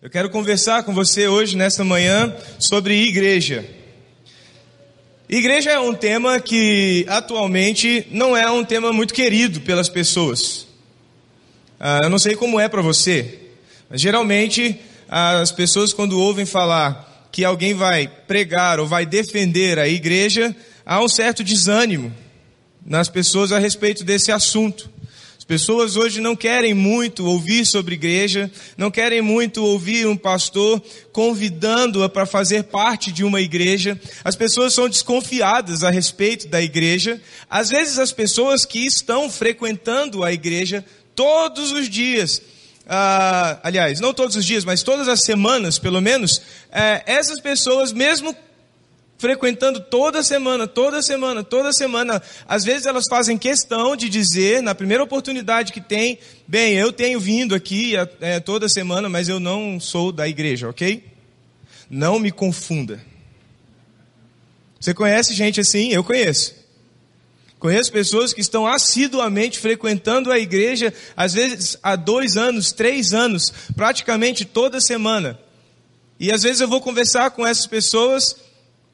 Eu quero conversar com você hoje, nesta manhã, sobre igreja. Igreja é um tema que atualmente não é um tema muito querido pelas pessoas. Ah, eu não sei como é para você, mas geralmente as pessoas, quando ouvem falar que alguém vai pregar ou vai defender a igreja, há um certo desânimo nas pessoas a respeito desse assunto. Pessoas hoje não querem muito ouvir sobre igreja, não querem muito ouvir um pastor convidando-a para fazer parte de uma igreja. As pessoas são desconfiadas a respeito da igreja. Às vezes as pessoas que estão frequentando a igreja todos os dias, ah, aliás, não todos os dias, mas todas as semanas, pelo menos, eh, essas pessoas, mesmo frequentando toda semana, toda semana, toda semana. Às vezes elas fazem questão de dizer, na primeira oportunidade que tem, bem, eu tenho vindo aqui é, toda semana, mas eu não sou da igreja, ok? Não me confunda. Você conhece gente assim? Eu conheço. Conheço pessoas que estão assiduamente frequentando a igreja, às vezes há dois anos, três anos, praticamente toda semana. E às vezes eu vou conversar com essas pessoas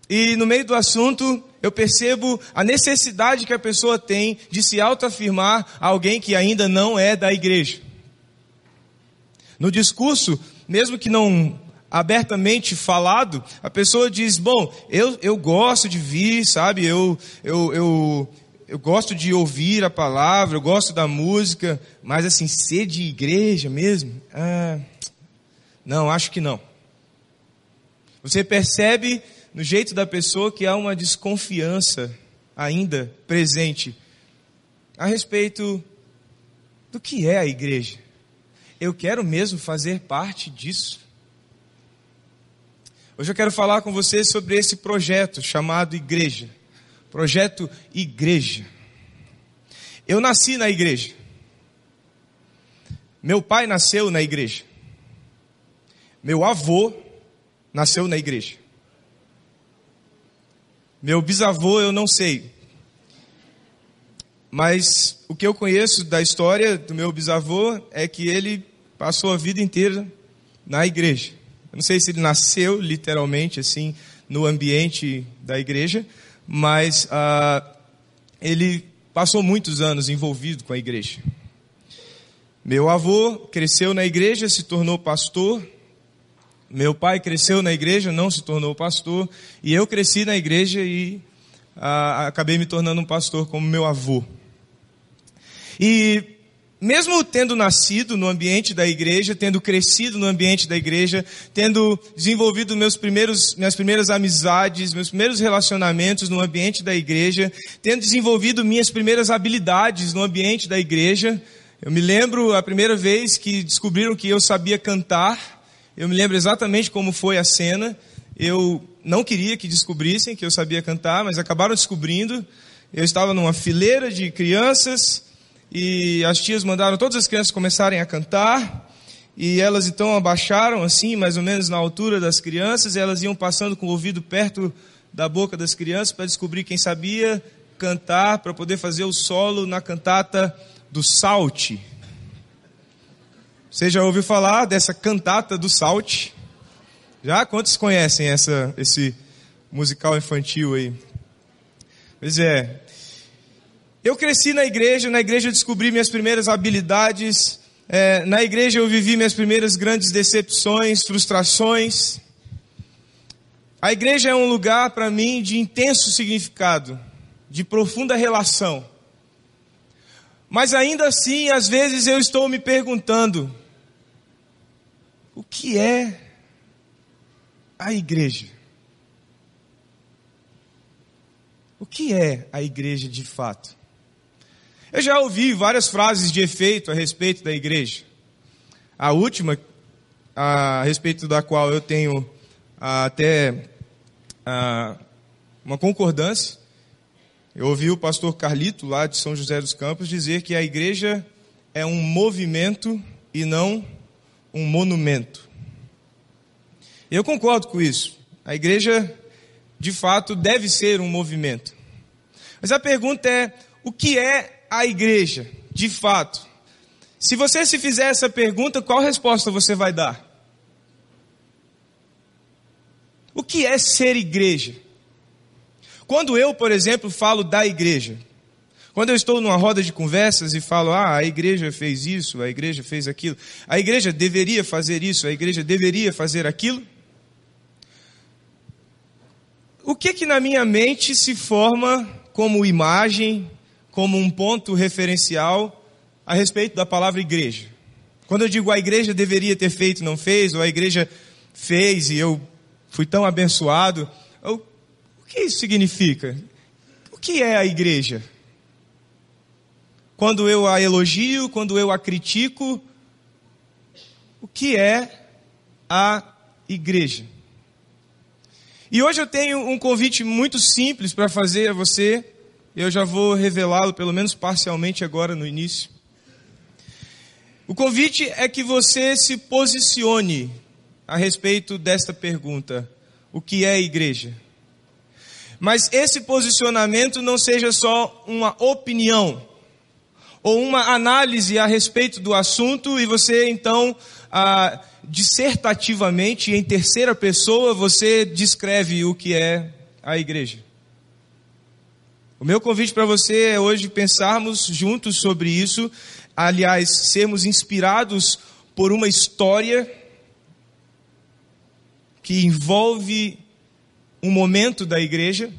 e no meio do assunto, eu percebo a necessidade que a pessoa tem de se autoafirmar a alguém que ainda não é da igreja. No discurso, mesmo que não abertamente falado, a pessoa diz: Bom, eu, eu gosto de vir, sabe? Eu, eu, eu, eu gosto de ouvir a palavra, eu gosto da música, mas assim, ser de igreja mesmo? Ah, não, acho que não. Você percebe no jeito da pessoa que há uma desconfiança ainda presente a respeito do que é a igreja. Eu quero mesmo fazer parte disso. Hoje eu quero falar com você sobre esse projeto chamado Igreja. Projeto Igreja. Eu nasci na igreja. Meu pai nasceu na igreja. Meu avô nasceu na igreja. Meu bisavô eu não sei. Mas o que eu conheço da história do meu bisavô é que ele passou a vida inteira na igreja. Eu não sei se ele nasceu literalmente assim no ambiente da igreja, mas ah, ele passou muitos anos envolvido com a igreja. Meu avô cresceu na igreja, se tornou pastor, meu pai cresceu na igreja, não se tornou pastor, e eu cresci na igreja e ah, acabei me tornando um pastor como meu avô. E mesmo tendo nascido no ambiente da igreja, tendo crescido no ambiente da igreja, tendo desenvolvido meus primeiros, minhas primeiras amizades, meus primeiros relacionamentos no ambiente da igreja, tendo desenvolvido minhas primeiras habilidades no ambiente da igreja, eu me lembro a primeira vez que descobriram que eu sabia cantar, eu me lembro exatamente como foi a cena. Eu não queria que descobrissem que eu sabia cantar, mas acabaram descobrindo. Eu estava numa fileira de crianças e as tias mandaram todas as crianças começarem a cantar. E elas então abaixaram assim, mais ou menos na altura das crianças, e elas iam passando com o ouvido perto da boca das crianças para descobrir quem sabia cantar, para poder fazer o solo na cantata do Salte. Você já ouviu falar dessa cantata do Salt? Já? Quantos conhecem essa, esse musical infantil aí? Pois é. Eu cresci na igreja, na igreja eu descobri minhas primeiras habilidades, é, na igreja eu vivi minhas primeiras grandes decepções, frustrações. A igreja é um lugar para mim de intenso significado, de profunda relação. Mas ainda assim, às vezes eu estou me perguntando, o que é a igreja? O que é a igreja de fato? Eu já ouvi várias frases de efeito a respeito da igreja. A última, a respeito da qual eu tenho até uma concordância, eu ouvi o pastor Carlito, lá de São José dos Campos, dizer que a igreja é um movimento e não um monumento. Eu concordo com isso. A igreja, de fato, deve ser um movimento. Mas a pergunta é: o que é a igreja, de fato? Se você se fizer essa pergunta, qual resposta você vai dar? O que é ser igreja? Quando eu, por exemplo, falo da igreja, quando eu estou numa roda de conversas e falo, ah, a igreja fez isso, a igreja fez aquilo, a igreja deveria fazer isso, a igreja deveria fazer aquilo, o que que na minha mente se forma como imagem, como um ponto referencial a respeito da palavra igreja? Quando eu digo a igreja deveria ter feito e não fez, ou a igreja fez e eu fui tão abençoado, o que isso significa? O que é a igreja? Quando eu a elogio, quando eu a critico, o que é a igreja? E hoje eu tenho um convite muito simples para fazer a você, eu já vou revelá-lo pelo menos parcialmente agora no início. O convite é que você se posicione a respeito desta pergunta: o que é igreja? Mas esse posicionamento não seja só uma opinião ou uma análise a respeito do assunto e você então ah, dissertativamente, em terceira pessoa, você descreve o que é a igreja. O meu convite para você é hoje pensarmos juntos sobre isso, aliás, sermos inspirados por uma história que envolve um momento da igreja.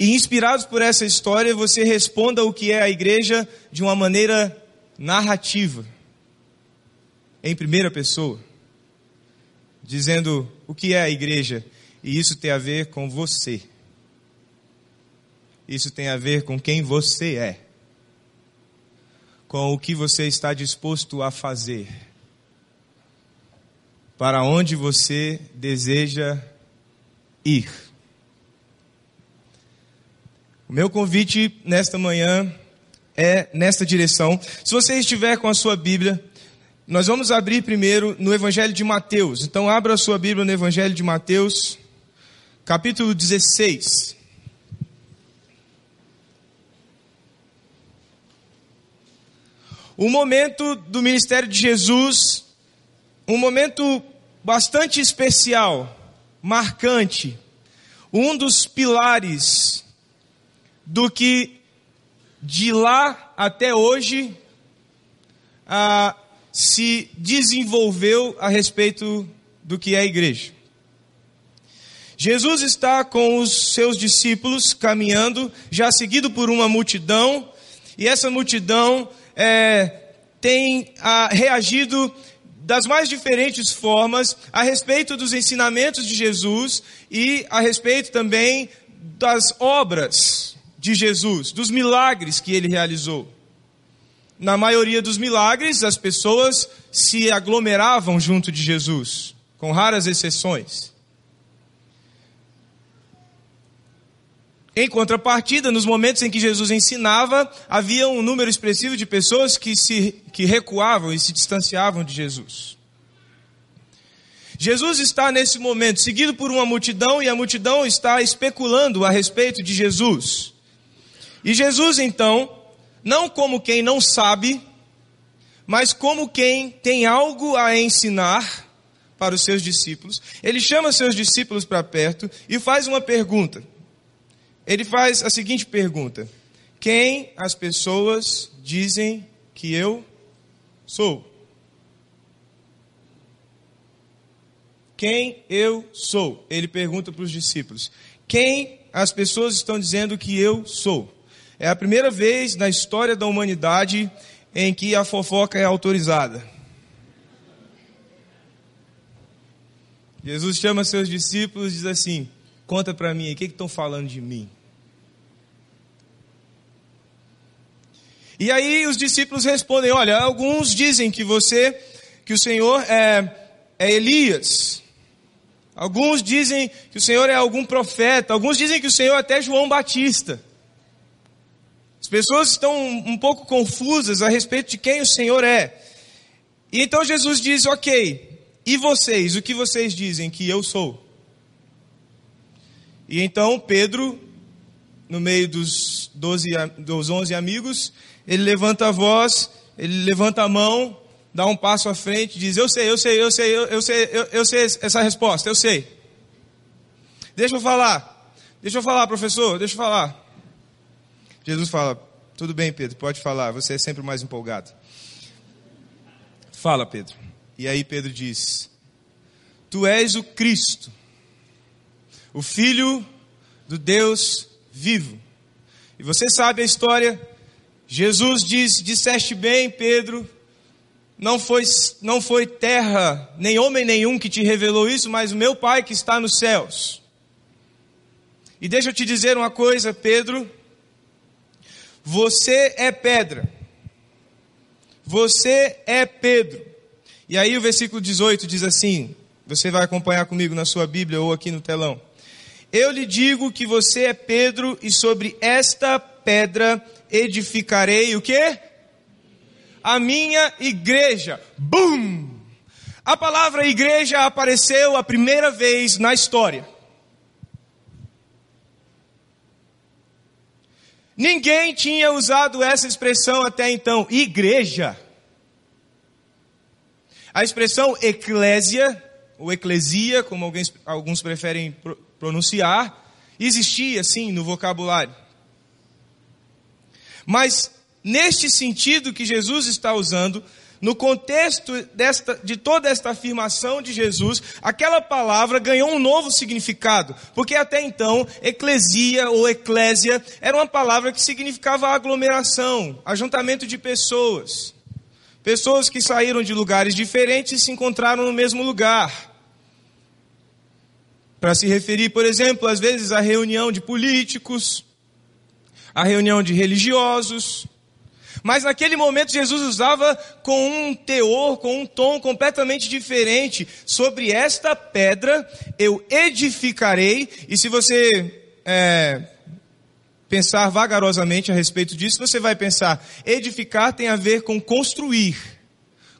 E inspirados por essa história, você responda o que é a igreja de uma maneira narrativa, em primeira pessoa, dizendo o que é a igreja, e isso tem a ver com você. Isso tem a ver com quem você é, com o que você está disposto a fazer, para onde você deseja ir. O meu convite nesta manhã é nesta direção. Se você estiver com a sua Bíblia, nós vamos abrir primeiro no Evangelho de Mateus. Então, abra a sua Bíblia no Evangelho de Mateus, capítulo 16. O momento do ministério de Jesus, um momento bastante especial, marcante, um dos pilares do que de lá até hoje ah, se desenvolveu a respeito do que é a igreja. Jesus está com os seus discípulos caminhando, já seguido por uma multidão, e essa multidão é, tem ah, reagido das mais diferentes formas a respeito dos ensinamentos de Jesus e a respeito também das obras de Jesus, dos milagres que ele realizou. Na maioria dos milagres, as pessoas se aglomeravam junto de Jesus, com raras exceções. Em contrapartida, nos momentos em que Jesus ensinava, havia um número expressivo de pessoas que se que recuavam e se distanciavam de Jesus. Jesus está nesse momento seguido por uma multidão e a multidão está especulando a respeito de Jesus. E Jesus, então, não como quem não sabe, mas como quem tem algo a ensinar para os seus discípulos, ele chama seus discípulos para perto e faz uma pergunta. Ele faz a seguinte pergunta: Quem as pessoas dizem que eu sou? Quem eu sou? Ele pergunta para os discípulos. Quem as pessoas estão dizendo que eu sou? É a primeira vez na história da humanidade em que a fofoca é autorizada. Jesus chama seus discípulos e diz assim: Conta para mim, o que estão falando de mim? E aí os discípulos respondem: Olha, alguns dizem que você, que o Senhor é, é Elias. Alguns dizem que o Senhor é algum profeta. Alguns dizem que o Senhor é até João Batista. As pessoas estão um pouco confusas a respeito de quem o Senhor é. E então Jesus diz: Ok, e vocês, o que vocês dizem que eu sou? E então Pedro, no meio dos, 12, dos 11 amigos, ele levanta a voz, ele levanta a mão, dá um passo à frente, diz: Eu sei, eu sei, eu sei, eu, eu sei, eu, eu sei essa resposta, eu sei. Deixa eu falar. Deixa eu falar, professor, deixa eu falar. Jesus fala: Tudo bem, Pedro, pode falar, você é sempre mais empolgado. Fala, Pedro. E aí Pedro diz: Tu és o Cristo, o Filho do Deus vivo. E você sabe a história. Jesus diz: Disseste bem, Pedro. Não foi, não foi terra, nem homem nenhum que te revelou isso, mas o meu Pai que está nos céus. E deixa eu te dizer uma coisa, Pedro. Você é pedra. Você é Pedro. E aí o versículo 18 diz assim: você vai acompanhar comigo na sua Bíblia ou aqui no telão. Eu lhe digo que você é Pedro e sobre esta pedra edificarei o quê? A minha igreja. Bum! A palavra igreja apareceu a primeira vez na história. Ninguém tinha usado essa expressão até então, igreja. A expressão eclésia, ou eclesia, como alguns, alguns preferem pronunciar, existia sim no vocabulário. Mas neste sentido que Jesus está usando, no contexto desta, de toda esta afirmação de Jesus, aquela palavra ganhou um novo significado, porque até então, eclesia ou eclésia era uma palavra que significava aglomeração, ajuntamento de pessoas. Pessoas que saíram de lugares diferentes e se encontraram no mesmo lugar. Para se referir, por exemplo, às vezes à reunião de políticos, à reunião de religiosos, mas naquele momento Jesus usava com um teor, com um tom completamente diferente. Sobre esta pedra eu edificarei. E se você é, pensar vagarosamente a respeito disso, você vai pensar: edificar tem a ver com construir,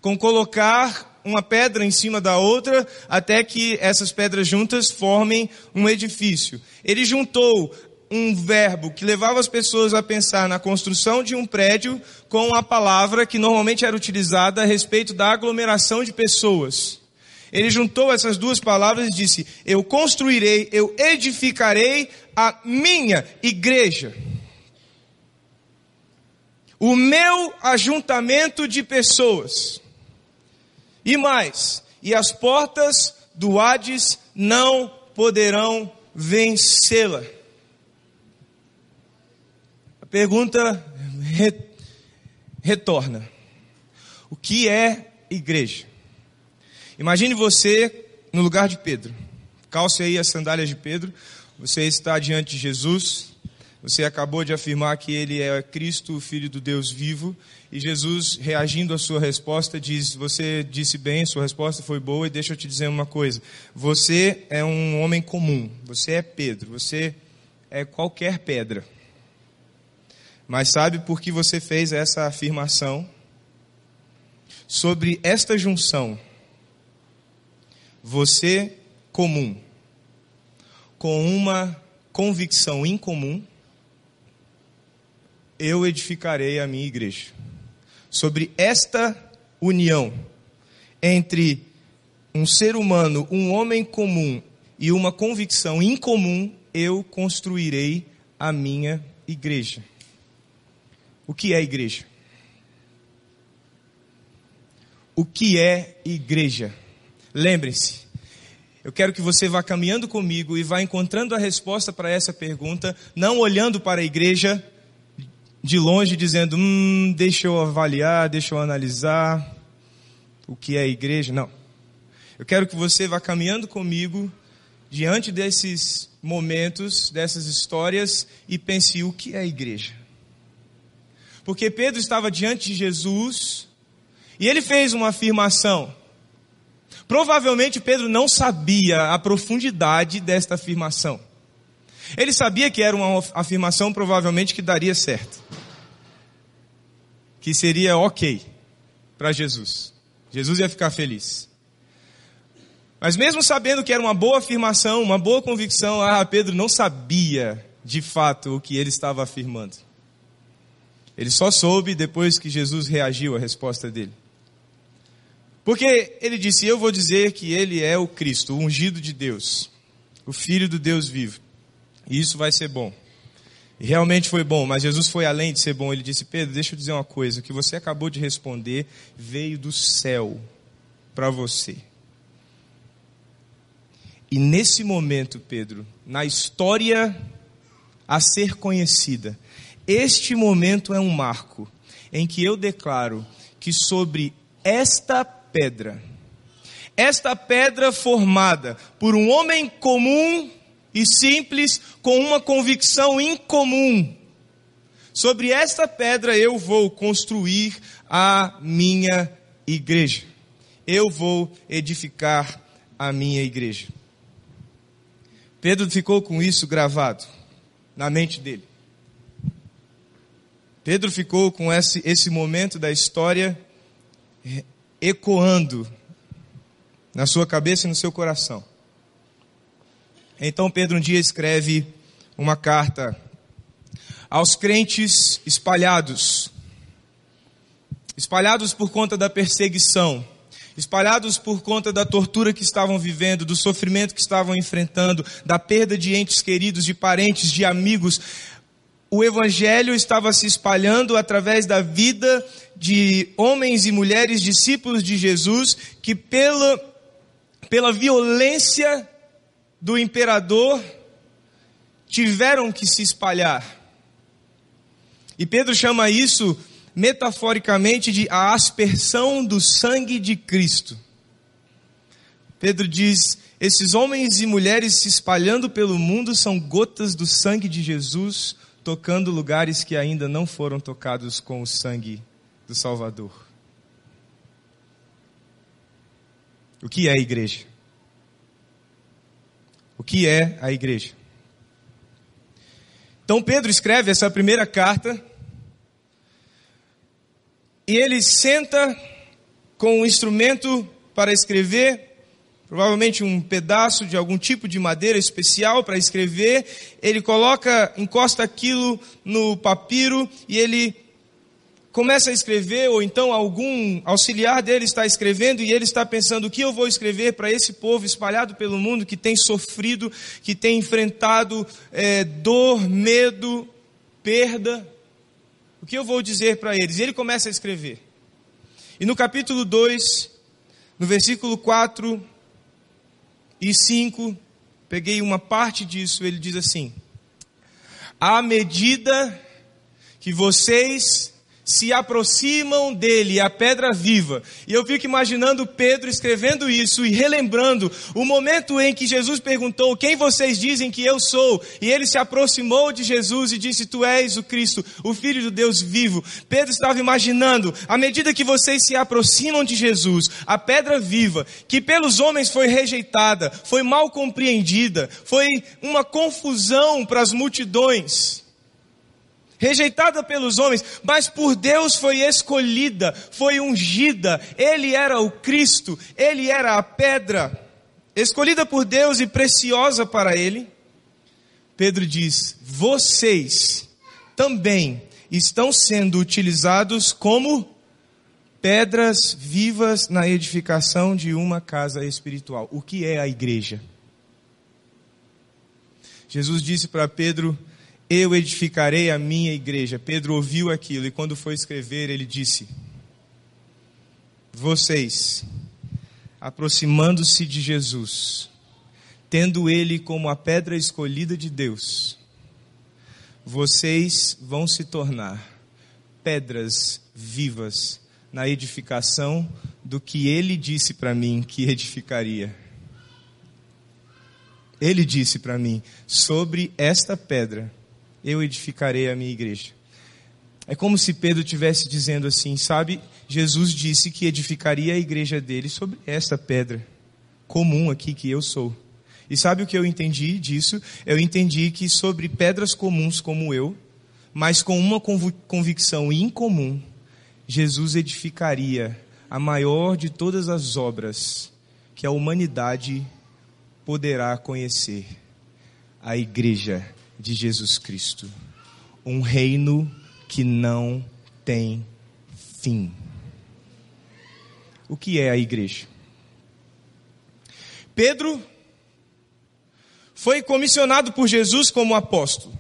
com colocar uma pedra em cima da outra até que essas pedras juntas formem um edifício. Ele juntou um verbo que levava as pessoas a pensar na construção de um prédio com a palavra que normalmente era utilizada a respeito da aglomeração de pessoas. Ele juntou essas duas palavras e disse: Eu construirei, eu edificarei a minha igreja. O meu ajuntamento de pessoas. E mais, e as portas do Hades não poderão vencê-la pergunta re, retorna: O que é igreja? Imagine você no lugar de Pedro. Calce aí as sandálias de Pedro. Você está diante de Jesus. Você acabou de afirmar que ele é Cristo, o Filho do Deus vivo. E Jesus, reagindo à sua resposta, diz: Você disse bem, sua resposta foi boa, e deixa eu te dizer uma coisa. Você é um homem comum. Você é Pedro. Você é qualquer pedra. Mas sabe por que você fez essa afirmação? Sobre esta junção, você comum, com uma convicção incomum, eu edificarei a minha igreja. Sobre esta união entre um ser humano, um homem comum e uma convicção incomum, eu construirei a minha igreja. O que é igreja? O que é igreja? Lembre-se, eu quero que você vá caminhando comigo e vá encontrando a resposta para essa pergunta, não olhando para a igreja de longe dizendo, hum, deixa eu avaliar, deixa eu analisar o que é igreja. Não. Eu quero que você vá caminhando comigo diante desses momentos, dessas histórias e pense o que é igreja. Porque Pedro estava diante de Jesus e ele fez uma afirmação. Provavelmente Pedro não sabia a profundidade desta afirmação. Ele sabia que era uma afirmação provavelmente que daria certo. Que seria ok para Jesus. Jesus ia ficar feliz. Mas mesmo sabendo que era uma boa afirmação, uma boa convicção, ah, Pedro não sabia de fato o que ele estava afirmando. Ele só soube depois que Jesus reagiu à resposta dele. Porque ele disse: Eu vou dizer que ele é o Cristo, o ungido de Deus. o Filho do Deus vivo. E isso vai ser bom. E realmente foi bom, mas Jesus foi além de ser bom. Ele disse: Pedro, deixa eu dizer uma coisa: o que você acabou de responder veio do céu para você. E nesse momento, Pedro, na história a ser conhecida, este momento é um marco em que eu declaro que sobre esta pedra, esta pedra formada por um homem comum e simples, com uma convicção incomum, sobre esta pedra eu vou construir a minha igreja. Eu vou edificar a minha igreja. Pedro ficou com isso gravado na mente dele. Pedro ficou com esse, esse momento da história ecoando na sua cabeça e no seu coração. Então Pedro um dia escreve uma carta aos crentes espalhados, espalhados por conta da perseguição, espalhados por conta da tortura que estavam vivendo, do sofrimento que estavam enfrentando, da perda de entes queridos, de parentes, de amigos. O evangelho estava se espalhando através da vida de homens e mulheres discípulos de Jesus que pela pela violência do imperador tiveram que se espalhar. E Pedro chama isso metaforicamente de a aspersão do sangue de Cristo. Pedro diz: esses homens e mulheres se espalhando pelo mundo são gotas do sangue de Jesus, tocando lugares que ainda não foram tocados com o sangue do Salvador. O que é a igreja? O que é a igreja? Então Pedro escreve essa primeira carta e ele senta com um instrumento para escrever, provavelmente um pedaço de algum tipo de madeira especial para escrever. Ele coloca, encosta aquilo no papiro e ele começa a escrever, ou então algum auxiliar dele está escrevendo e ele está pensando: o que eu vou escrever para esse povo espalhado pelo mundo que tem sofrido, que tem enfrentado é, dor, medo, perda? O que eu vou dizer para eles? E ele começa a escrever. E no capítulo 2, no versículo 4 e 5, peguei uma parte disso, ele diz assim: À medida que vocês se aproximam dele, a pedra viva. E eu fico imaginando Pedro escrevendo isso e relembrando o momento em que Jesus perguntou: Quem vocês dizem que eu sou? E ele se aproximou de Jesus e disse: Tu és o Cristo, o Filho do Deus vivo. Pedro estava imaginando, à medida que vocês se aproximam de Jesus, a pedra viva, que pelos homens foi rejeitada, foi mal compreendida, foi uma confusão para as multidões rejeitada pelos homens, mas por Deus foi escolhida, foi ungida. Ele era o Cristo, ele era a pedra, escolhida por Deus e preciosa para ele. Pedro diz: vocês também estão sendo utilizados como pedras vivas na edificação de uma casa espiritual. O que é a igreja? Jesus disse para Pedro: eu edificarei a minha igreja. Pedro ouviu aquilo e quando foi escrever, ele disse: Vocês, aproximando-se de Jesus, tendo ele como a pedra escolhida de Deus, vocês vão se tornar pedras vivas na edificação do que ele disse para mim que edificaria. Ele disse para mim: sobre esta pedra eu edificarei a minha igreja. É como se Pedro estivesse dizendo assim, sabe? Jesus disse que edificaria a igreja dele sobre esta pedra comum aqui que eu sou. E sabe o que eu entendi disso? Eu entendi que sobre pedras comuns como eu, mas com uma convicção incomum, Jesus edificaria a maior de todas as obras que a humanidade poderá conhecer a igreja de Jesus Cristo. Um reino que não tem fim. O que é a igreja? Pedro foi comissionado por Jesus como apóstolo.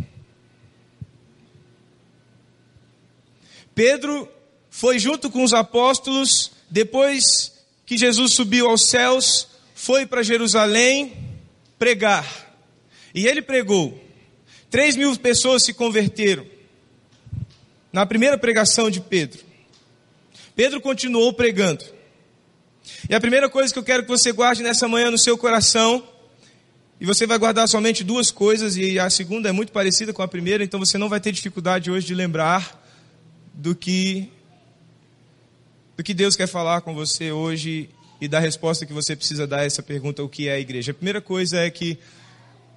Pedro foi junto com os apóstolos, depois que Jesus subiu aos céus, foi para Jerusalém pregar. E ele pregou. Três mil pessoas se converteram na primeira pregação de Pedro. Pedro continuou pregando. E a primeira coisa que eu quero que você guarde nessa manhã no seu coração, e você vai guardar somente duas coisas, e a segunda é muito parecida com a primeira, então você não vai ter dificuldade hoje de lembrar do que do que Deus quer falar com você hoje e da resposta que você precisa dar a essa pergunta, o que é a igreja. A primeira coisa é que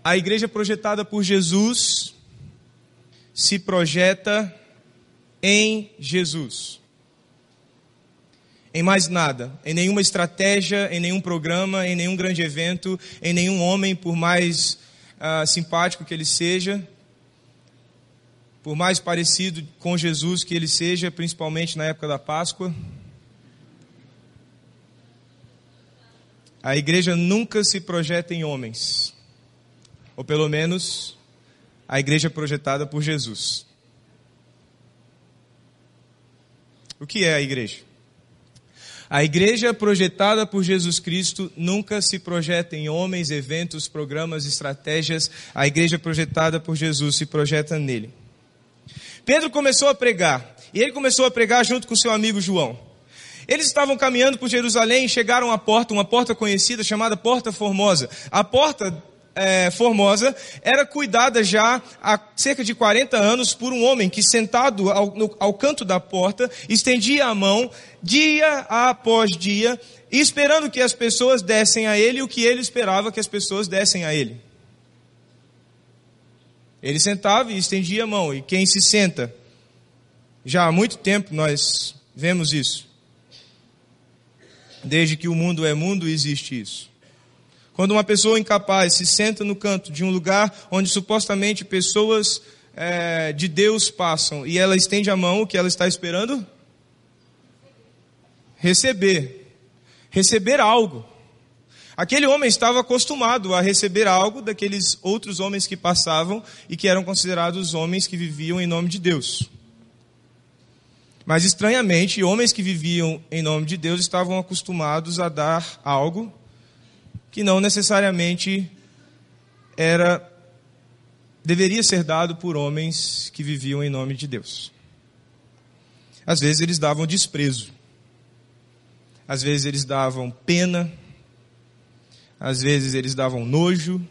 a igreja projetada por Jesus se projeta em Jesus. Em mais nada, em nenhuma estratégia, em nenhum programa, em nenhum grande evento, em nenhum homem, por mais uh, simpático que ele seja, por mais parecido com Jesus que ele seja, principalmente na época da Páscoa. A igreja nunca se projeta em homens, ou pelo menos a igreja projetada por Jesus. O que é a igreja? A igreja projetada por Jesus Cristo nunca se projeta em homens, eventos, programas, estratégias. A igreja projetada por Jesus se projeta nele. Pedro começou a pregar, e ele começou a pregar junto com seu amigo João. Eles estavam caminhando por Jerusalém e chegaram à porta, uma porta conhecida chamada Porta Formosa. A porta é, Formosa era cuidada já há cerca de 40 anos por um homem que, sentado ao, no, ao canto da porta, estendia a mão dia após dia, esperando que as pessoas dessem a ele o que ele esperava que as pessoas dessem a ele. Ele sentava e estendia a mão, e quem se senta, já há muito tempo nós vemos isso. Desde que o mundo é mundo, existe isso. Quando uma pessoa incapaz se senta no canto de um lugar onde supostamente pessoas é, de Deus passam e ela estende a mão, o que ela está esperando? Receber. Receber algo. Aquele homem estava acostumado a receber algo daqueles outros homens que passavam e que eram considerados homens que viviam em nome de Deus. Mas estranhamente, homens que viviam em nome de Deus estavam acostumados a dar algo que não necessariamente era deveria ser dado por homens que viviam em nome de Deus. Às vezes eles davam desprezo. Às vezes eles davam pena às vezes eles davam nojo,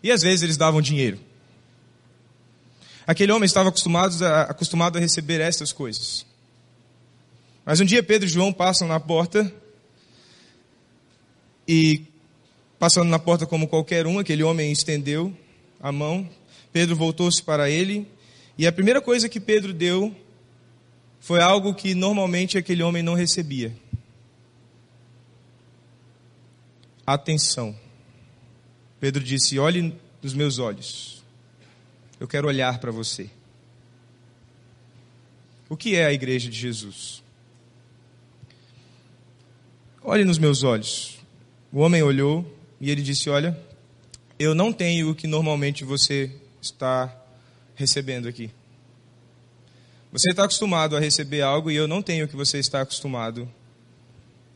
e às vezes eles davam dinheiro. Aquele homem estava acostumado a, acostumado a receber estas coisas. Mas um dia Pedro e João passam na porta, e passando na porta como qualquer um, aquele homem estendeu a mão, Pedro voltou-se para ele, e a primeira coisa que Pedro deu foi algo que normalmente aquele homem não recebia. atenção. Pedro disse: Olhe nos meus olhos. Eu quero olhar para você. O que é a igreja de Jesus? Olhe nos meus olhos. O homem olhou e ele disse: Olha, eu não tenho o que normalmente você está recebendo aqui. Você está acostumado a receber algo e eu não tenho o que você está acostumado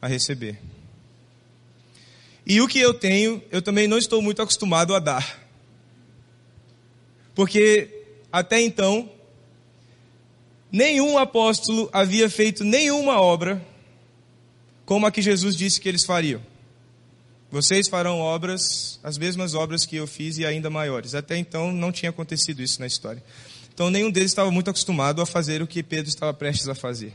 a receber. E o que eu tenho, eu também não estou muito acostumado a dar. Porque até então, nenhum apóstolo havia feito nenhuma obra como a que Jesus disse que eles fariam. Vocês farão obras, as mesmas obras que eu fiz e ainda maiores. Até então não tinha acontecido isso na história. Então nenhum deles estava muito acostumado a fazer o que Pedro estava prestes a fazer.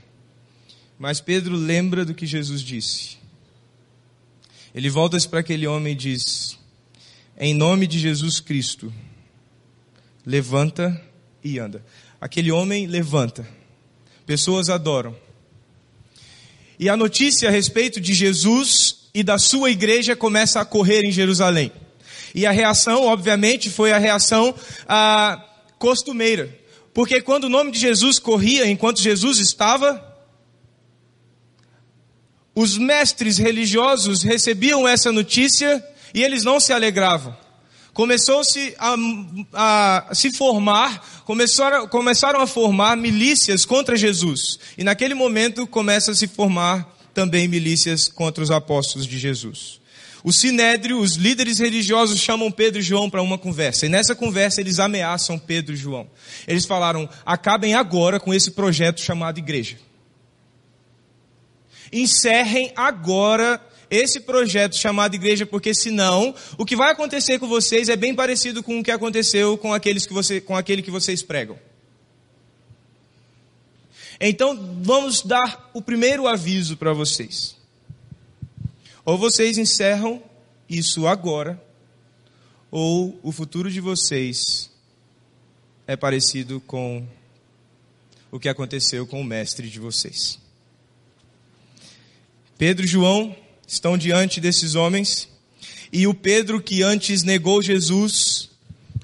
Mas Pedro lembra do que Jesus disse. Ele volta-se para aquele homem e diz: Em nome de Jesus Cristo, levanta e anda. Aquele homem levanta. Pessoas adoram. E a notícia a respeito de Jesus e da sua igreja começa a correr em Jerusalém. E a reação, obviamente, foi a reação ah, costumeira. Porque quando o nome de Jesus corria enquanto Jesus estava, os mestres religiosos recebiam essa notícia e eles não se alegravam. Começou-se a, a, se formar, começaram, começaram a formar milícias contra Jesus. E naquele momento começa a se formar também milícias contra os apóstolos de Jesus. O sinédrio, os líderes religiosos chamam Pedro e João para uma conversa. E nessa conversa eles ameaçam Pedro e João. Eles falaram: acabem agora com esse projeto chamado igreja. Encerrem agora esse projeto chamado igreja, porque senão o que vai acontecer com vocês é bem parecido com o que aconteceu com, aqueles que você, com aquele que vocês pregam. Então vamos dar o primeiro aviso para vocês. Ou vocês encerram isso agora, ou o futuro de vocês é parecido com o que aconteceu com o mestre de vocês. Pedro e João estão diante desses homens, e o Pedro que antes negou Jesus,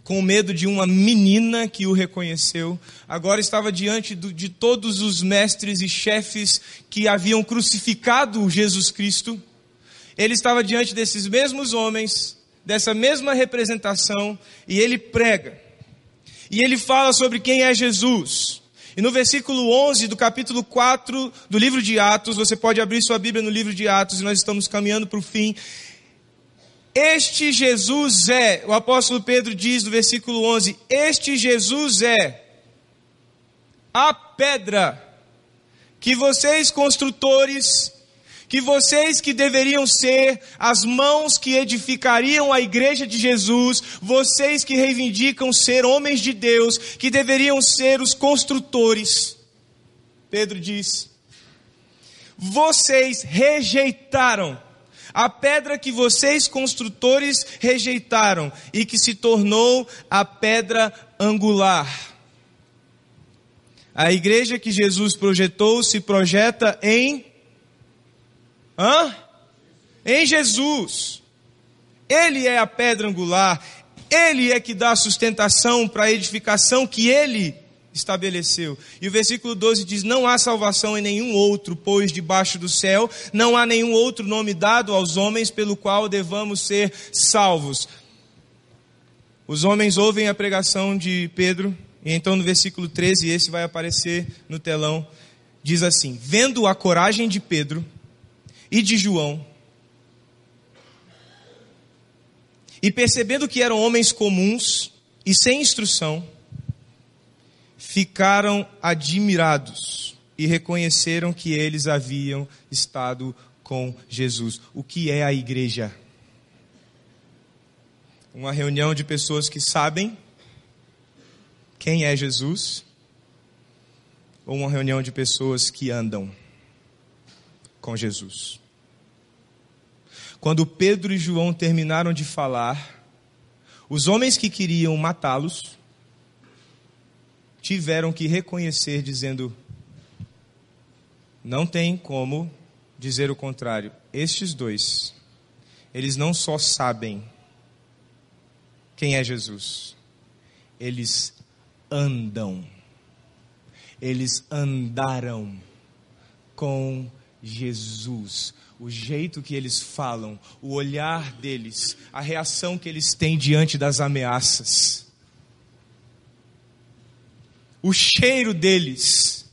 com medo de uma menina que o reconheceu, agora estava diante de todos os mestres e chefes que haviam crucificado Jesus Cristo ele estava diante desses mesmos homens, dessa mesma representação, e ele prega. E ele fala sobre quem é Jesus. E no versículo 11 do capítulo 4 do livro de Atos, você pode abrir sua Bíblia no livro de Atos, e nós estamos caminhando para o fim. Este Jesus é, o apóstolo Pedro diz no versículo 11: Este Jesus é a pedra que vocês construtores que vocês que deveriam ser as mãos que edificariam a igreja de Jesus, vocês que reivindicam ser homens de Deus, que deveriam ser os construtores. Pedro diz: vocês rejeitaram a pedra que vocês construtores rejeitaram e que se tornou a pedra angular. A igreja que Jesus projetou se projeta em Hã? Em Jesus. Ele é a pedra angular. Ele é que dá sustentação para a edificação que ele estabeleceu. E o versículo 12 diz: Não há salvação em nenhum outro, pois debaixo do céu não há nenhum outro nome dado aos homens pelo qual devamos ser salvos. Os homens ouvem a pregação de Pedro, e então no versículo 13, esse vai aparecer no telão, diz assim: Vendo a coragem de Pedro e de João. E percebendo que eram homens comuns e sem instrução, ficaram admirados e reconheceram que eles haviam estado com Jesus. O que é a igreja? Uma reunião de pessoas que sabem quem é Jesus, ou uma reunião de pessoas que andam com Jesus. Quando Pedro e João terminaram de falar, os homens que queriam matá-los tiveram que reconhecer, dizendo: não tem como dizer o contrário. Estes dois, eles não só sabem quem é Jesus, eles andam, eles andaram com Jesus o jeito que eles falam, o olhar deles, a reação que eles têm diante das ameaças, o cheiro deles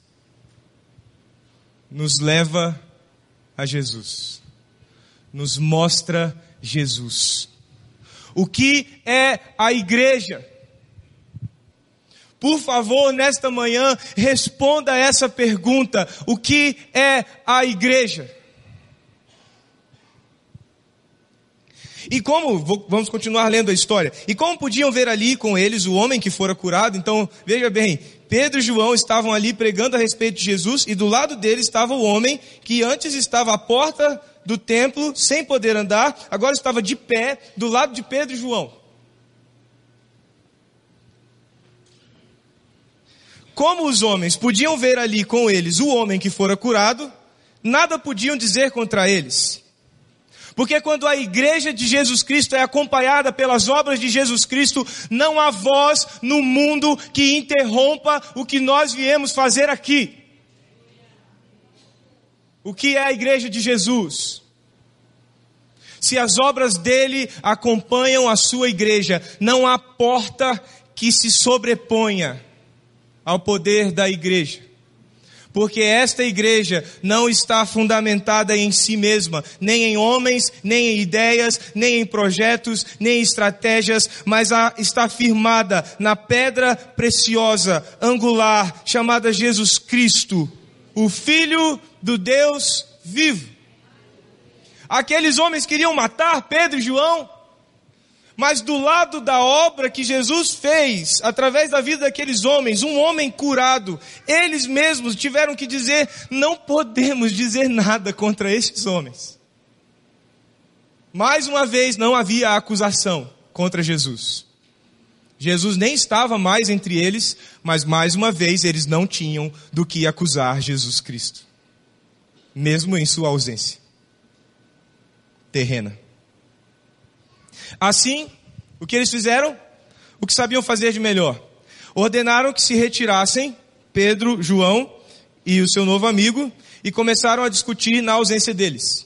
nos leva a Jesus, nos mostra Jesus. O que é a igreja? Por favor, nesta manhã, responda essa pergunta: o que é a igreja? E como, vamos continuar lendo a história, e como podiam ver ali com eles o homem que fora curado, então, veja bem, Pedro e João estavam ali pregando a respeito de Jesus, e do lado deles estava o homem que antes estava à porta do templo, sem poder andar, agora estava de pé, do lado de Pedro e João. Como os homens podiam ver ali com eles o homem que fora curado, nada podiam dizer contra eles. Porque quando a igreja de Jesus Cristo é acompanhada pelas obras de Jesus Cristo, não há voz no mundo que interrompa o que nós viemos fazer aqui. O que é a igreja de Jesus? se as obras dele acompanham a sua igreja, não há porta que se sobreponha ao poder da igreja. Porque esta igreja não está fundamentada em si mesma, nem em homens, nem em ideias, nem em projetos, nem em estratégias, mas está firmada na pedra preciosa, angular, chamada Jesus Cristo, o Filho do Deus vivo. Aqueles homens queriam matar Pedro e João, mas do lado da obra que Jesus fez, através da vida daqueles homens, um homem curado, eles mesmos tiveram que dizer: não podemos dizer nada contra estes homens. Mais uma vez, não havia acusação contra Jesus. Jesus nem estava mais entre eles, mas mais uma vez eles não tinham do que acusar Jesus Cristo, mesmo em sua ausência terrena. Assim, o que eles fizeram? O que sabiam fazer de melhor? Ordenaram que se retirassem Pedro, João e o seu novo amigo e começaram a discutir na ausência deles.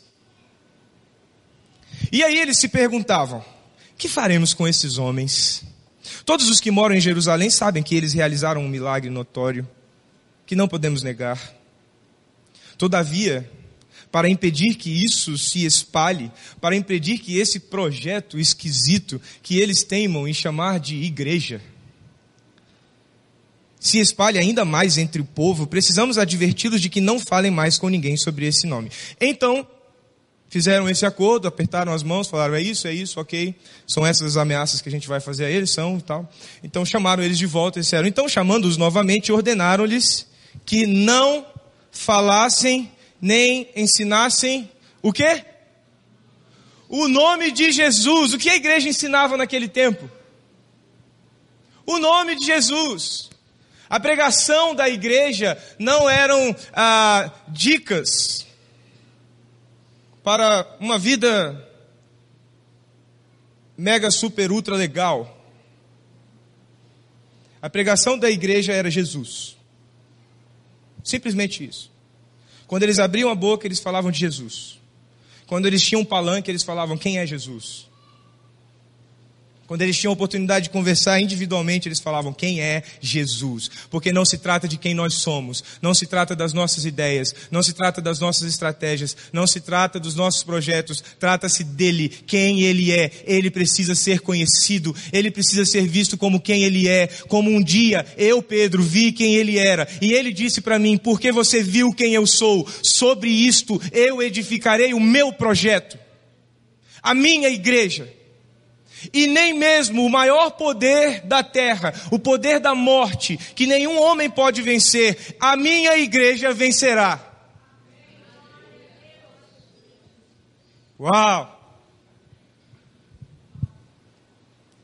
E aí eles se perguntavam: que faremos com esses homens? Todos os que moram em Jerusalém sabem que eles realizaram um milagre notório, que não podemos negar. Todavia, para impedir que isso se espalhe, para impedir que esse projeto esquisito que eles teimam em chamar de igreja se espalhe ainda mais entre o povo, precisamos adverti-los de que não falem mais com ninguém sobre esse nome. Então, fizeram esse acordo, apertaram as mãos, falaram: é isso, é isso, ok. São essas as ameaças que a gente vai fazer a eles, são e tal. Então chamaram eles de volta e disseram: então, chamando-os novamente, ordenaram-lhes que não falassem nem ensinassem o quê? O nome de Jesus. O que a igreja ensinava naquele tempo? O nome de Jesus. A pregação da igreja não eram ah, dicas para uma vida mega, super, ultra legal. A pregação da igreja era Jesus. Simplesmente isso. Quando eles abriam a boca, eles falavam de Jesus. Quando eles tinham um palanque, eles falavam: Quem é Jesus? Quando eles tinham oportunidade de conversar individualmente, eles falavam quem é Jesus. Porque não se trata de quem nós somos, não se trata das nossas ideias, não se trata das nossas estratégias, não se trata dos nossos projetos, trata-se dele, quem ele é. Ele precisa ser conhecido, ele precisa ser visto como quem ele é. Como um dia eu, Pedro, vi quem ele era, e ele disse para mim: Porque você viu quem eu sou, sobre isto eu edificarei o meu projeto, a minha igreja e nem mesmo o maior poder da terra, o poder da morte, que nenhum homem pode vencer, a minha igreja vencerá. Uau!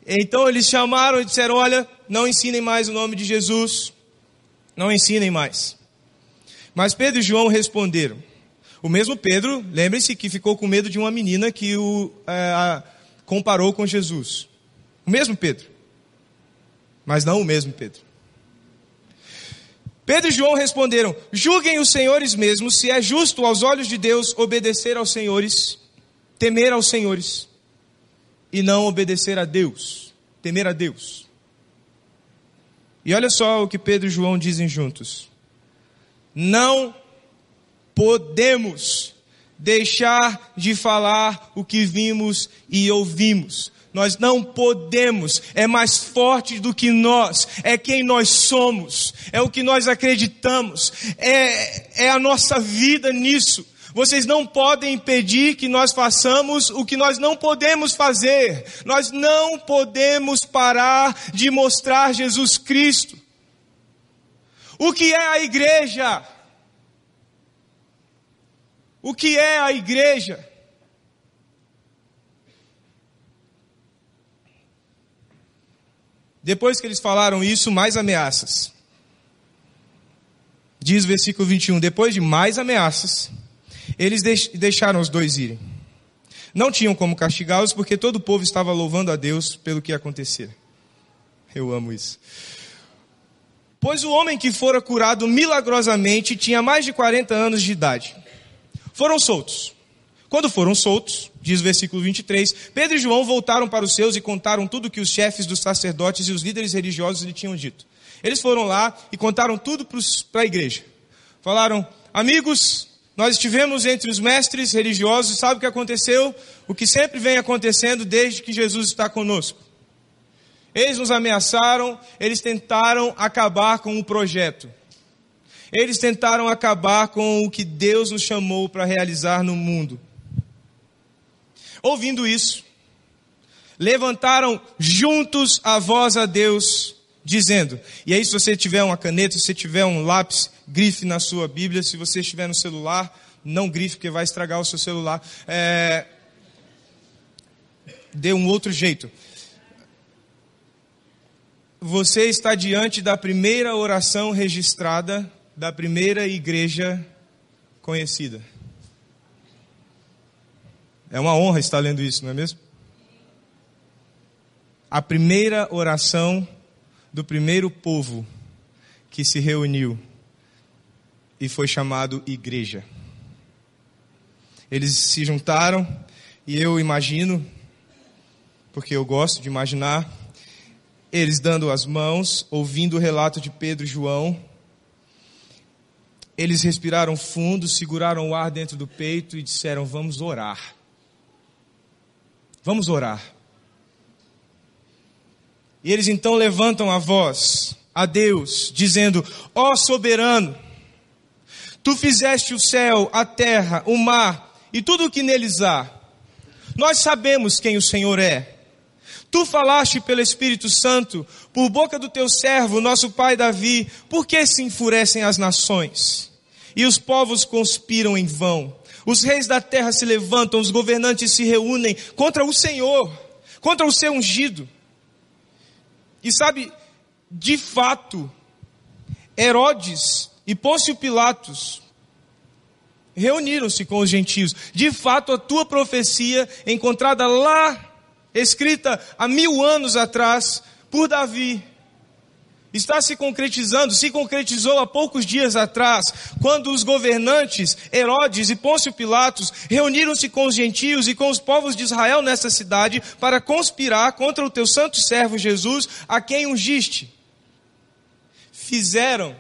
Então eles chamaram e disseram: Olha, não ensinem mais o nome de Jesus, não ensinem mais. Mas Pedro e João responderam. O mesmo Pedro, lembre-se que ficou com medo de uma menina que o, é, comparou com Jesus. O mesmo Pedro, mas não o mesmo Pedro. Pedro e João responderam: Julguem os senhores mesmos se é justo aos olhos de Deus obedecer aos senhores, temer aos senhores, e não obedecer a Deus, temer a Deus. E olha só o que Pedro e João dizem juntos: Não podemos deixar de falar o que vimos e ouvimos. Nós não podemos, é mais forte do que nós, é quem nós somos, é o que nós acreditamos, é, é a nossa vida nisso. Vocês não podem impedir que nós façamos o que nós não podemos fazer. Nós não podemos parar de mostrar Jesus Cristo. O que é a igreja? O que é a igreja? Depois que eles falaram isso, mais ameaças. Diz o versículo 21, depois de mais ameaças, eles deixaram os dois irem. Não tinham como castigá-los porque todo o povo estava louvando a Deus pelo que acontecera. Eu amo isso. Pois o homem que fora curado milagrosamente tinha mais de 40 anos de idade foram soltos. Quando foram soltos, diz o versículo 23, Pedro e João voltaram para os seus e contaram tudo que os chefes dos sacerdotes e os líderes religiosos lhe tinham dito. Eles foram lá e contaram tudo para a igreja. Falaram, amigos, nós estivemos entre os mestres religiosos, sabe o que aconteceu? O que sempre vem acontecendo desde que Jesus está conosco. Eles nos ameaçaram, eles tentaram acabar com o projeto. Eles tentaram acabar com o que Deus nos chamou para realizar no mundo. Ouvindo isso, levantaram juntos a voz a Deus, dizendo. E aí, se você tiver uma caneta, se você tiver um lápis, grife na sua Bíblia. Se você estiver no celular, não grife, porque vai estragar o seu celular. É... Dê um outro jeito. Você está diante da primeira oração registrada da primeira igreja conhecida. É uma honra estar lendo isso, não é mesmo? A primeira oração do primeiro povo que se reuniu e foi chamado igreja. Eles se juntaram e eu imagino, porque eu gosto de imaginar, eles dando as mãos, ouvindo o relato de Pedro e João. Eles respiraram fundo, seguraram o ar dentro do peito e disseram: Vamos orar. Vamos orar. E eles então levantam a voz a Deus, dizendo: Ó oh, soberano, tu fizeste o céu, a terra, o mar e tudo o que neles há. Nós sabemos quem o Senhor é. Tu falaste pelo Espírito Santo, por boca do teu servo, nosso pai Davi, por que se enfurecem as nações? E os povos conspiram em vão. Os reis da terra se levantam, os governantes se reúnem contra o Senhor, contra o seu ungido. E sabe, de fato, Herodes e Pôncio Pilatos reuniram-se com os gentios. De fato, a tua profecia, encontrada lá, escrita há mil anos atrás, por Davi, está se concretizando, se concretizou há poucos dias atrás, quando os governantes Herodes e Pôncio Pilatos reuniram-se com os gentios e com os povos de Israel nessa cidade para conspirar contra o teu santo servo Jesus, a quem ungiste. Fizeram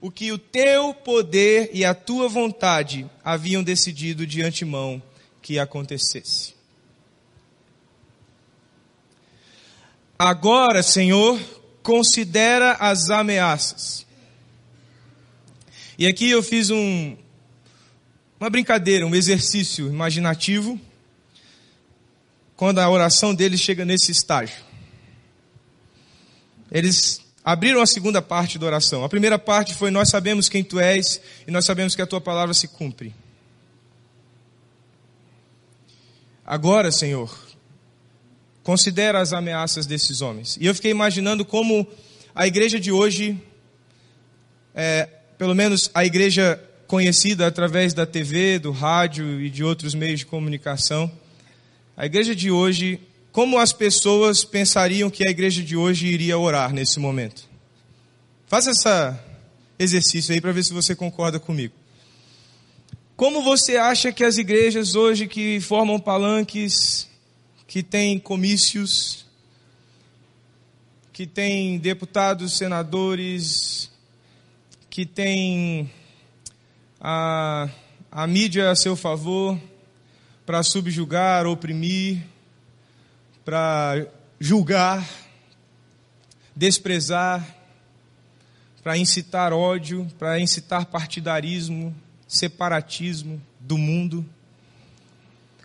o que o teu poder e a tua vontade haviam decidido de antemão que acontecesse. Agora, Senhor, considera as ameaças. E aqui eu fiz um, uma brincadeira, um exercício imaginativo, quando a oração deles chega nesse estágio. Eles abriram a segunda parte da oração. A primeira parte foi: Nós sabemos quem tu és e nós sabemos que a tua palavra se cumpre. Agora, Senhor, Considera as ameaças desses homens. E eu fiquei imaginando como a igreja de hoje, é, pelo menos a igreja conhecida através da TV, do rádio e de outros meios de comunicação, a igreja de hoje, como as pessoas pensariam que a igreja de hoje iria orar nesse momento? Faça esse exercício aí para ver se você concorda comigo. Como você acha que as igrejas hoje que formam palanques que tem comícios, que tem deputados, senadores, que tem a, a mídia a seu favor para subjugar, oprimir, para julgar, desprezar, para incitar ódio, para incitar partidarismo, separatismo do mundo.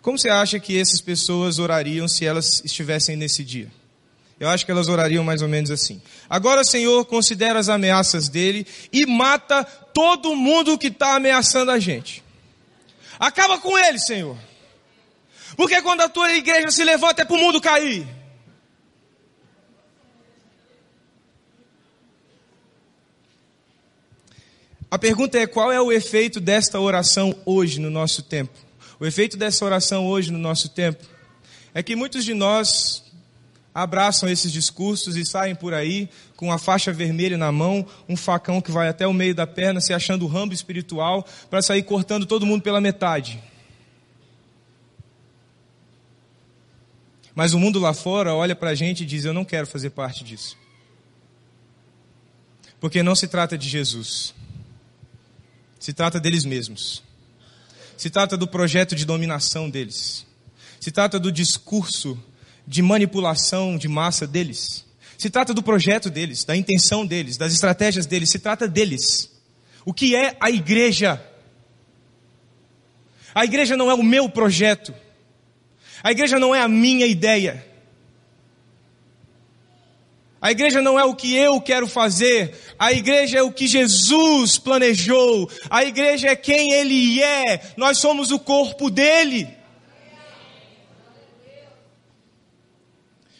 Como você acha que essas pessoas orariam se elas estivessem nesse dia? Eu acho que elas orariam mais ou menos assim. Agora, Senhor, considera as ameaças dele e mata todo mundo que está ameaçando a gente. Acaba com ele, Senhor. Porque quando a tua igreja se levanta é para o mundo cair. A pergunta é: qual é o efeito desta oração hoje no nosso tempo? O efeito dessa oração hoje no nosso tempo é que muitos de nós abraçam esses discursos e saem por aí com a faixa vermelha na mão, um facão que vai até o meio da perna, se achando o rambo espiritual, para sair cortando todo mundo pela metade. Mas o mundo lá fora olha para a gente e diz: Eu não quero fazer parte disso. Porque não se trata de Jesus, se trata deles mesmos se trata do projeto de dominação deles, se trata do discurso de manipulação de massa deles, se trata do projeto deles, da intenção deles, das estratégias deles, se trata deles. O que é a igreja? A igreja não é o meu projeto. A igreja não é a minha ideia. A igreja não é o que eu quero fazer. A igreja é o que Jesus planejou. A igreja é quem Ele é. Nós somos o corpo dele.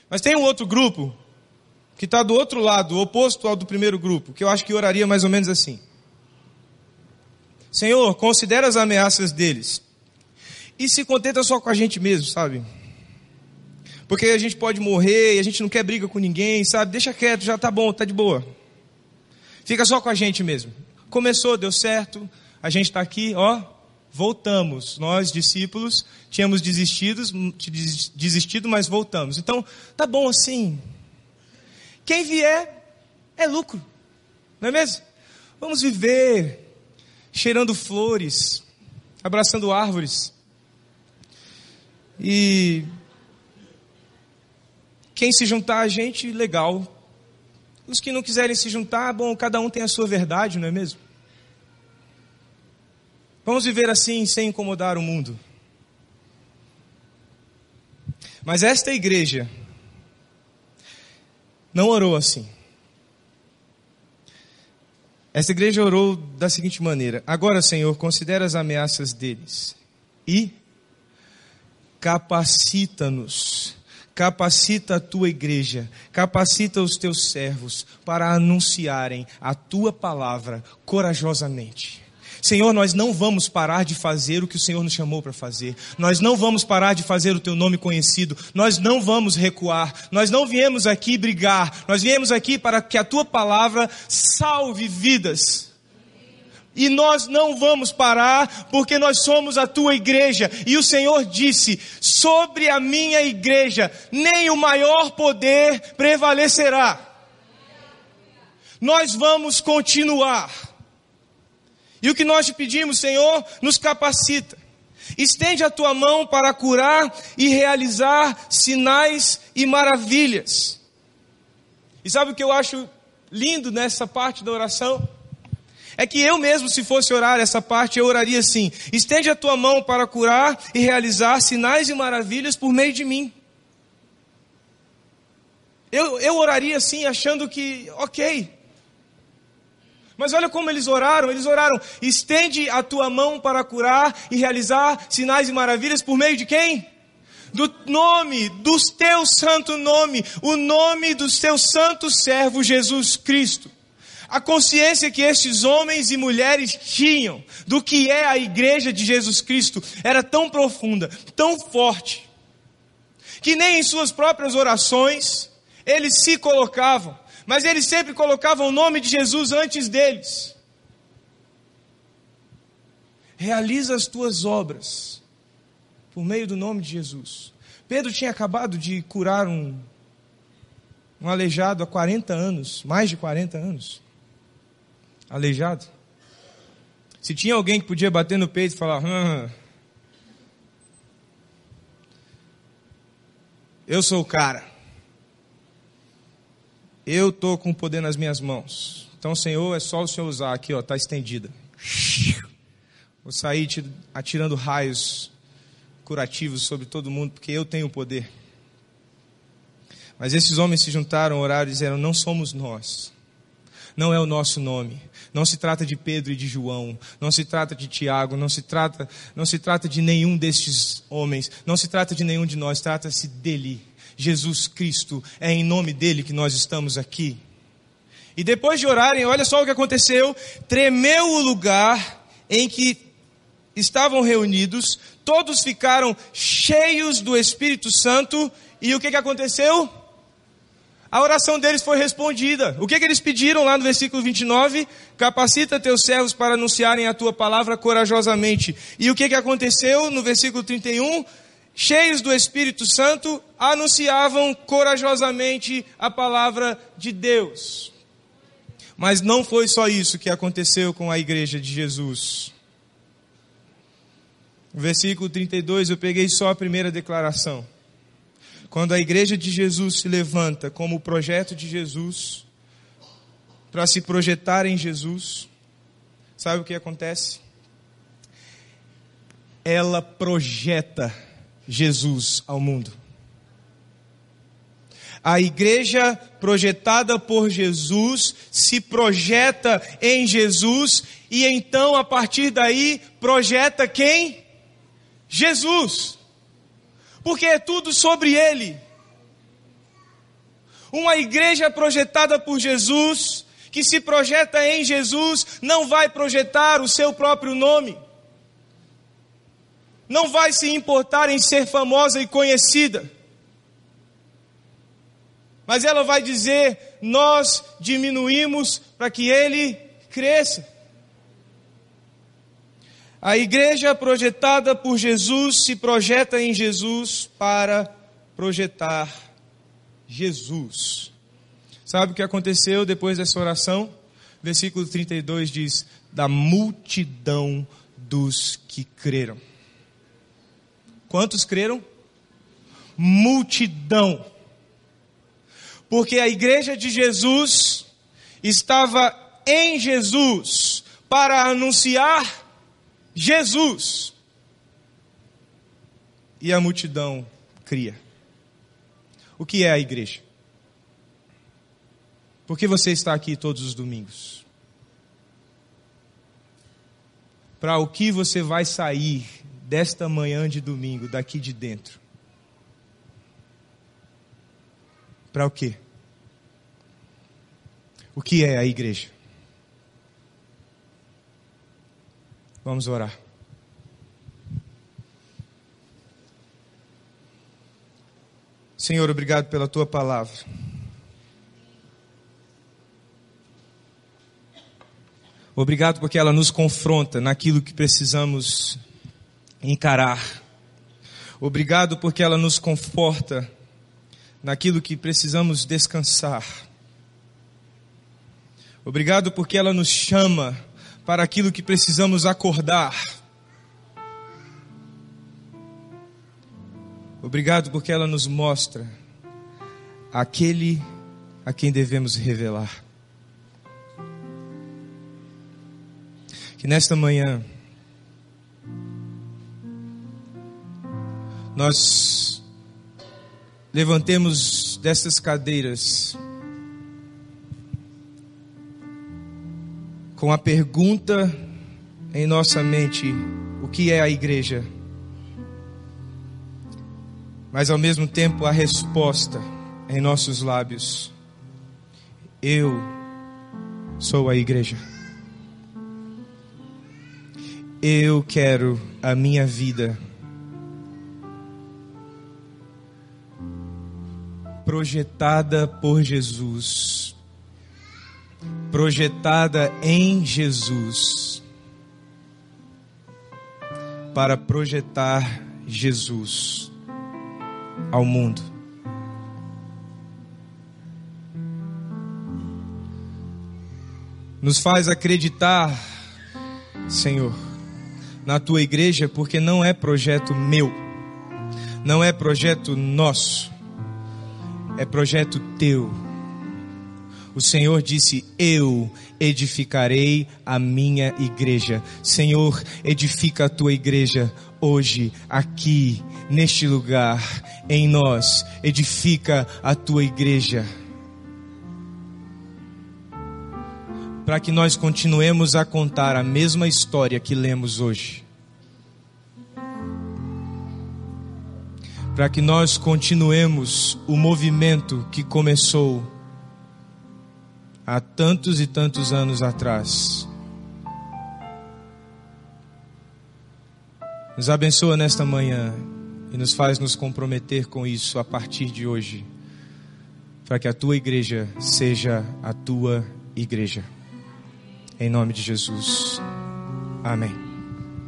Mas tem um outro grupo que está do outro lado, oposto ao do primeiro grupo, que eu acho que oraria mais ou menos assim. Senhor, considera as ameaças deles. E se contenta só com a gente mesmo, sabe? Porque a gente pode morrer e a gente não quer briga com ninguém, sabe? Deixa quieto, já tá bom, tá de boa. Fica só com a gente mesmo. Começou, deu certo, a gente está aqui, ó, voltamos. Nós, discípulos, tínhamos desistido, desistido, mas voltamos. Então, tá bom assim. Quem vier é lucro, não é mesmo? Vamos viver cheirando flores, abraçando árvores. E quem se juntar a gente, legal. Os que não quiserem se juntar, bom, cada um tem a sua verdade, não é mesmo? Vamos viver assim sem incomodar o mundo. Mas esta igreja não orou assim. Esta igreja orou da seguinte maneira: Agora, Senhor, considera as ameaças deles e capacita-nos. Capacita a tua igreja, capacita os teus servos para anunciarem a tua palavra corajosamente. Senhor, nós não vamos parar de fazer o que o Senhor nos chamou para fazer. Nós não vamos parar de fazer o teu nome conhecido. Nós não vamos recuar. Nós não viemos aqui brigar. Nós viemos aqui para que a tua palavra salve vidas. E nós não vamos parar, porque nós somos a tua igreja. E o Senhor disse: sobre a minha igreja, nem o maior poder prevalecerá. Nós vamos continuar. E o que nós te pedimos, Senhor, nos capacita. Estende a tua mão para curar e realizar sinais e maravilhas. E sabe o que eu acho lindo nessa parte da oração? É que eu mesmo, se fosse orar essa parte, eu oraria assim: estende a tua mão para curar e realizar sinais e maravilhas por meio de mim. Eu, eu oraria assim, achando que, ok, mas olha como eles oraram: eles oraram, estende a tua mão para curar e realizar sinais e maravilhas por meio de quem? Do nome, do teu santo nome, o nome do teu santo servo Jesus Cristo. A consciência que estes homens e mulheres tinham do que é a igreja de Jesus Cristo era tão profunda, tão forte, que nem em suas próprias orações eles se colocavam mas eles sempre colocavam o nome de Jesus antes deles. Realiza as tuas obras por meio do nome de Jesus. Pedro tinha acabado de curar um, um aleijado há 40 anos, mais de 40 anos. Aleijado. Se tinha alguém que podia bater no peito e falar, hum, eu sou o cara. Eu estou com o poder nas minhas mãos. Então, Senhor, é só o Senhor usar. Aqui, ó, está estendida. Vou sair atirando raios curativos sobre todo mundo, porque eu tenho o poder. Mas esses homens se juntaram, oraram e disseram: Não somos nós. Não é o nosso nome. Não se trata de Pedro e de João. Não se trata de Tiago. Não se trata, não se trata de nenhum destes homens. Não se trata de nenhum de nós. Trata-se dele Jesus Cristo, é em nome dele que nós estamos aqui. E depois de orarem, olha só o que aconteceu: tremeu o lugar em que estavam reunidos, todos ficaram cheios do Espírito Santo, e o que, que aconteceu? A oração deles foi respondida. O que, que eles pediram lá no versículo 29? Capacita teus servos para anunciarem a tua palavra corajosamente. E o que, que aconteceu no versículo 31? cheios do Espírito Santo, anunciavam corajosamente a palavra de Deus. Mas não foi só isso que aconteceu com a igreja de Jesus. No versículo 32, eu peguei só a primeira declaração. Quando a igreja de Jesus se levanta como o projeto de Jesus, para se projetar em Jesus, sabe o que acontece? Ela projeta Jesus ao mundo. A igreja projetada por Jesus se projeta em Jesus e então a partir daí projeta quem? Jesus. Porque é tudo sobre ele. Uma igreja projetada por Jesus, que se projeta em Jesus, não vai projetar o seu próprio nome não vai se importar em ser famosa e conhecida. Mas ela vai dizer: nós diminuímos para que ele cresça. A igreja projetada por Jesus se projeta em Jesus para projetar Jesus. Sabe o que aconteceu depois dessa oração? Versículo 32 diz: da multidão dos que creram. Quantos creram? Multidão. Porque a igreja de Jesus estava em Jesus para anunciar Jesus. E a multidão cria. O que é a igreja? Por que você está aqui todos os domingos? Para o que você vai sair desta manhã de domingo, daqui de dentro? Para o quê? O que é a igreja? Vamos orar. Senhor, obrigado pela tua palavra. Obrigado porque ela nos confronta naquilo que precisamos encarar. Obrigado porque ela nos conforta naquilo que precisamos descansar. Obrigado porque ela nos chama para aquilo que precisamos acordar. Obrigado porque ela nos mostra aquele a quem devemos revelar. Que nesta manhã nós levantemos dessas cadeiras com a pergunta em nossa mente: o que é a igreja? Mas ao mesmo tempo a resposta em nossos lábios: eu sou a igreja. Eu quero a minha vida projetada por Jesus, projetada em Jesus, para projetar Jesus ao mundo. Nos faz acreditar, Senhor, na tua igreja, porque não é projeto meu, não é projeto nosso, é projeto teu. O Senhor disse: Eu edificarei a minha igreja. Senhor, edifica a tua igreja hoje, aqui, neste lugar, em nós. Edifica a tua igreja. Para que nós continuemos a contar a mesma história que lemos hoje. para que nós continuemos o movimento que começou há tantos e tantos anos atrás. Nos abençoa nesta manhã e nos faz nos comprometer com isso a partir de hoje, para que a tua igreja seja a tua igreja. Em nome de Jesus. Amém.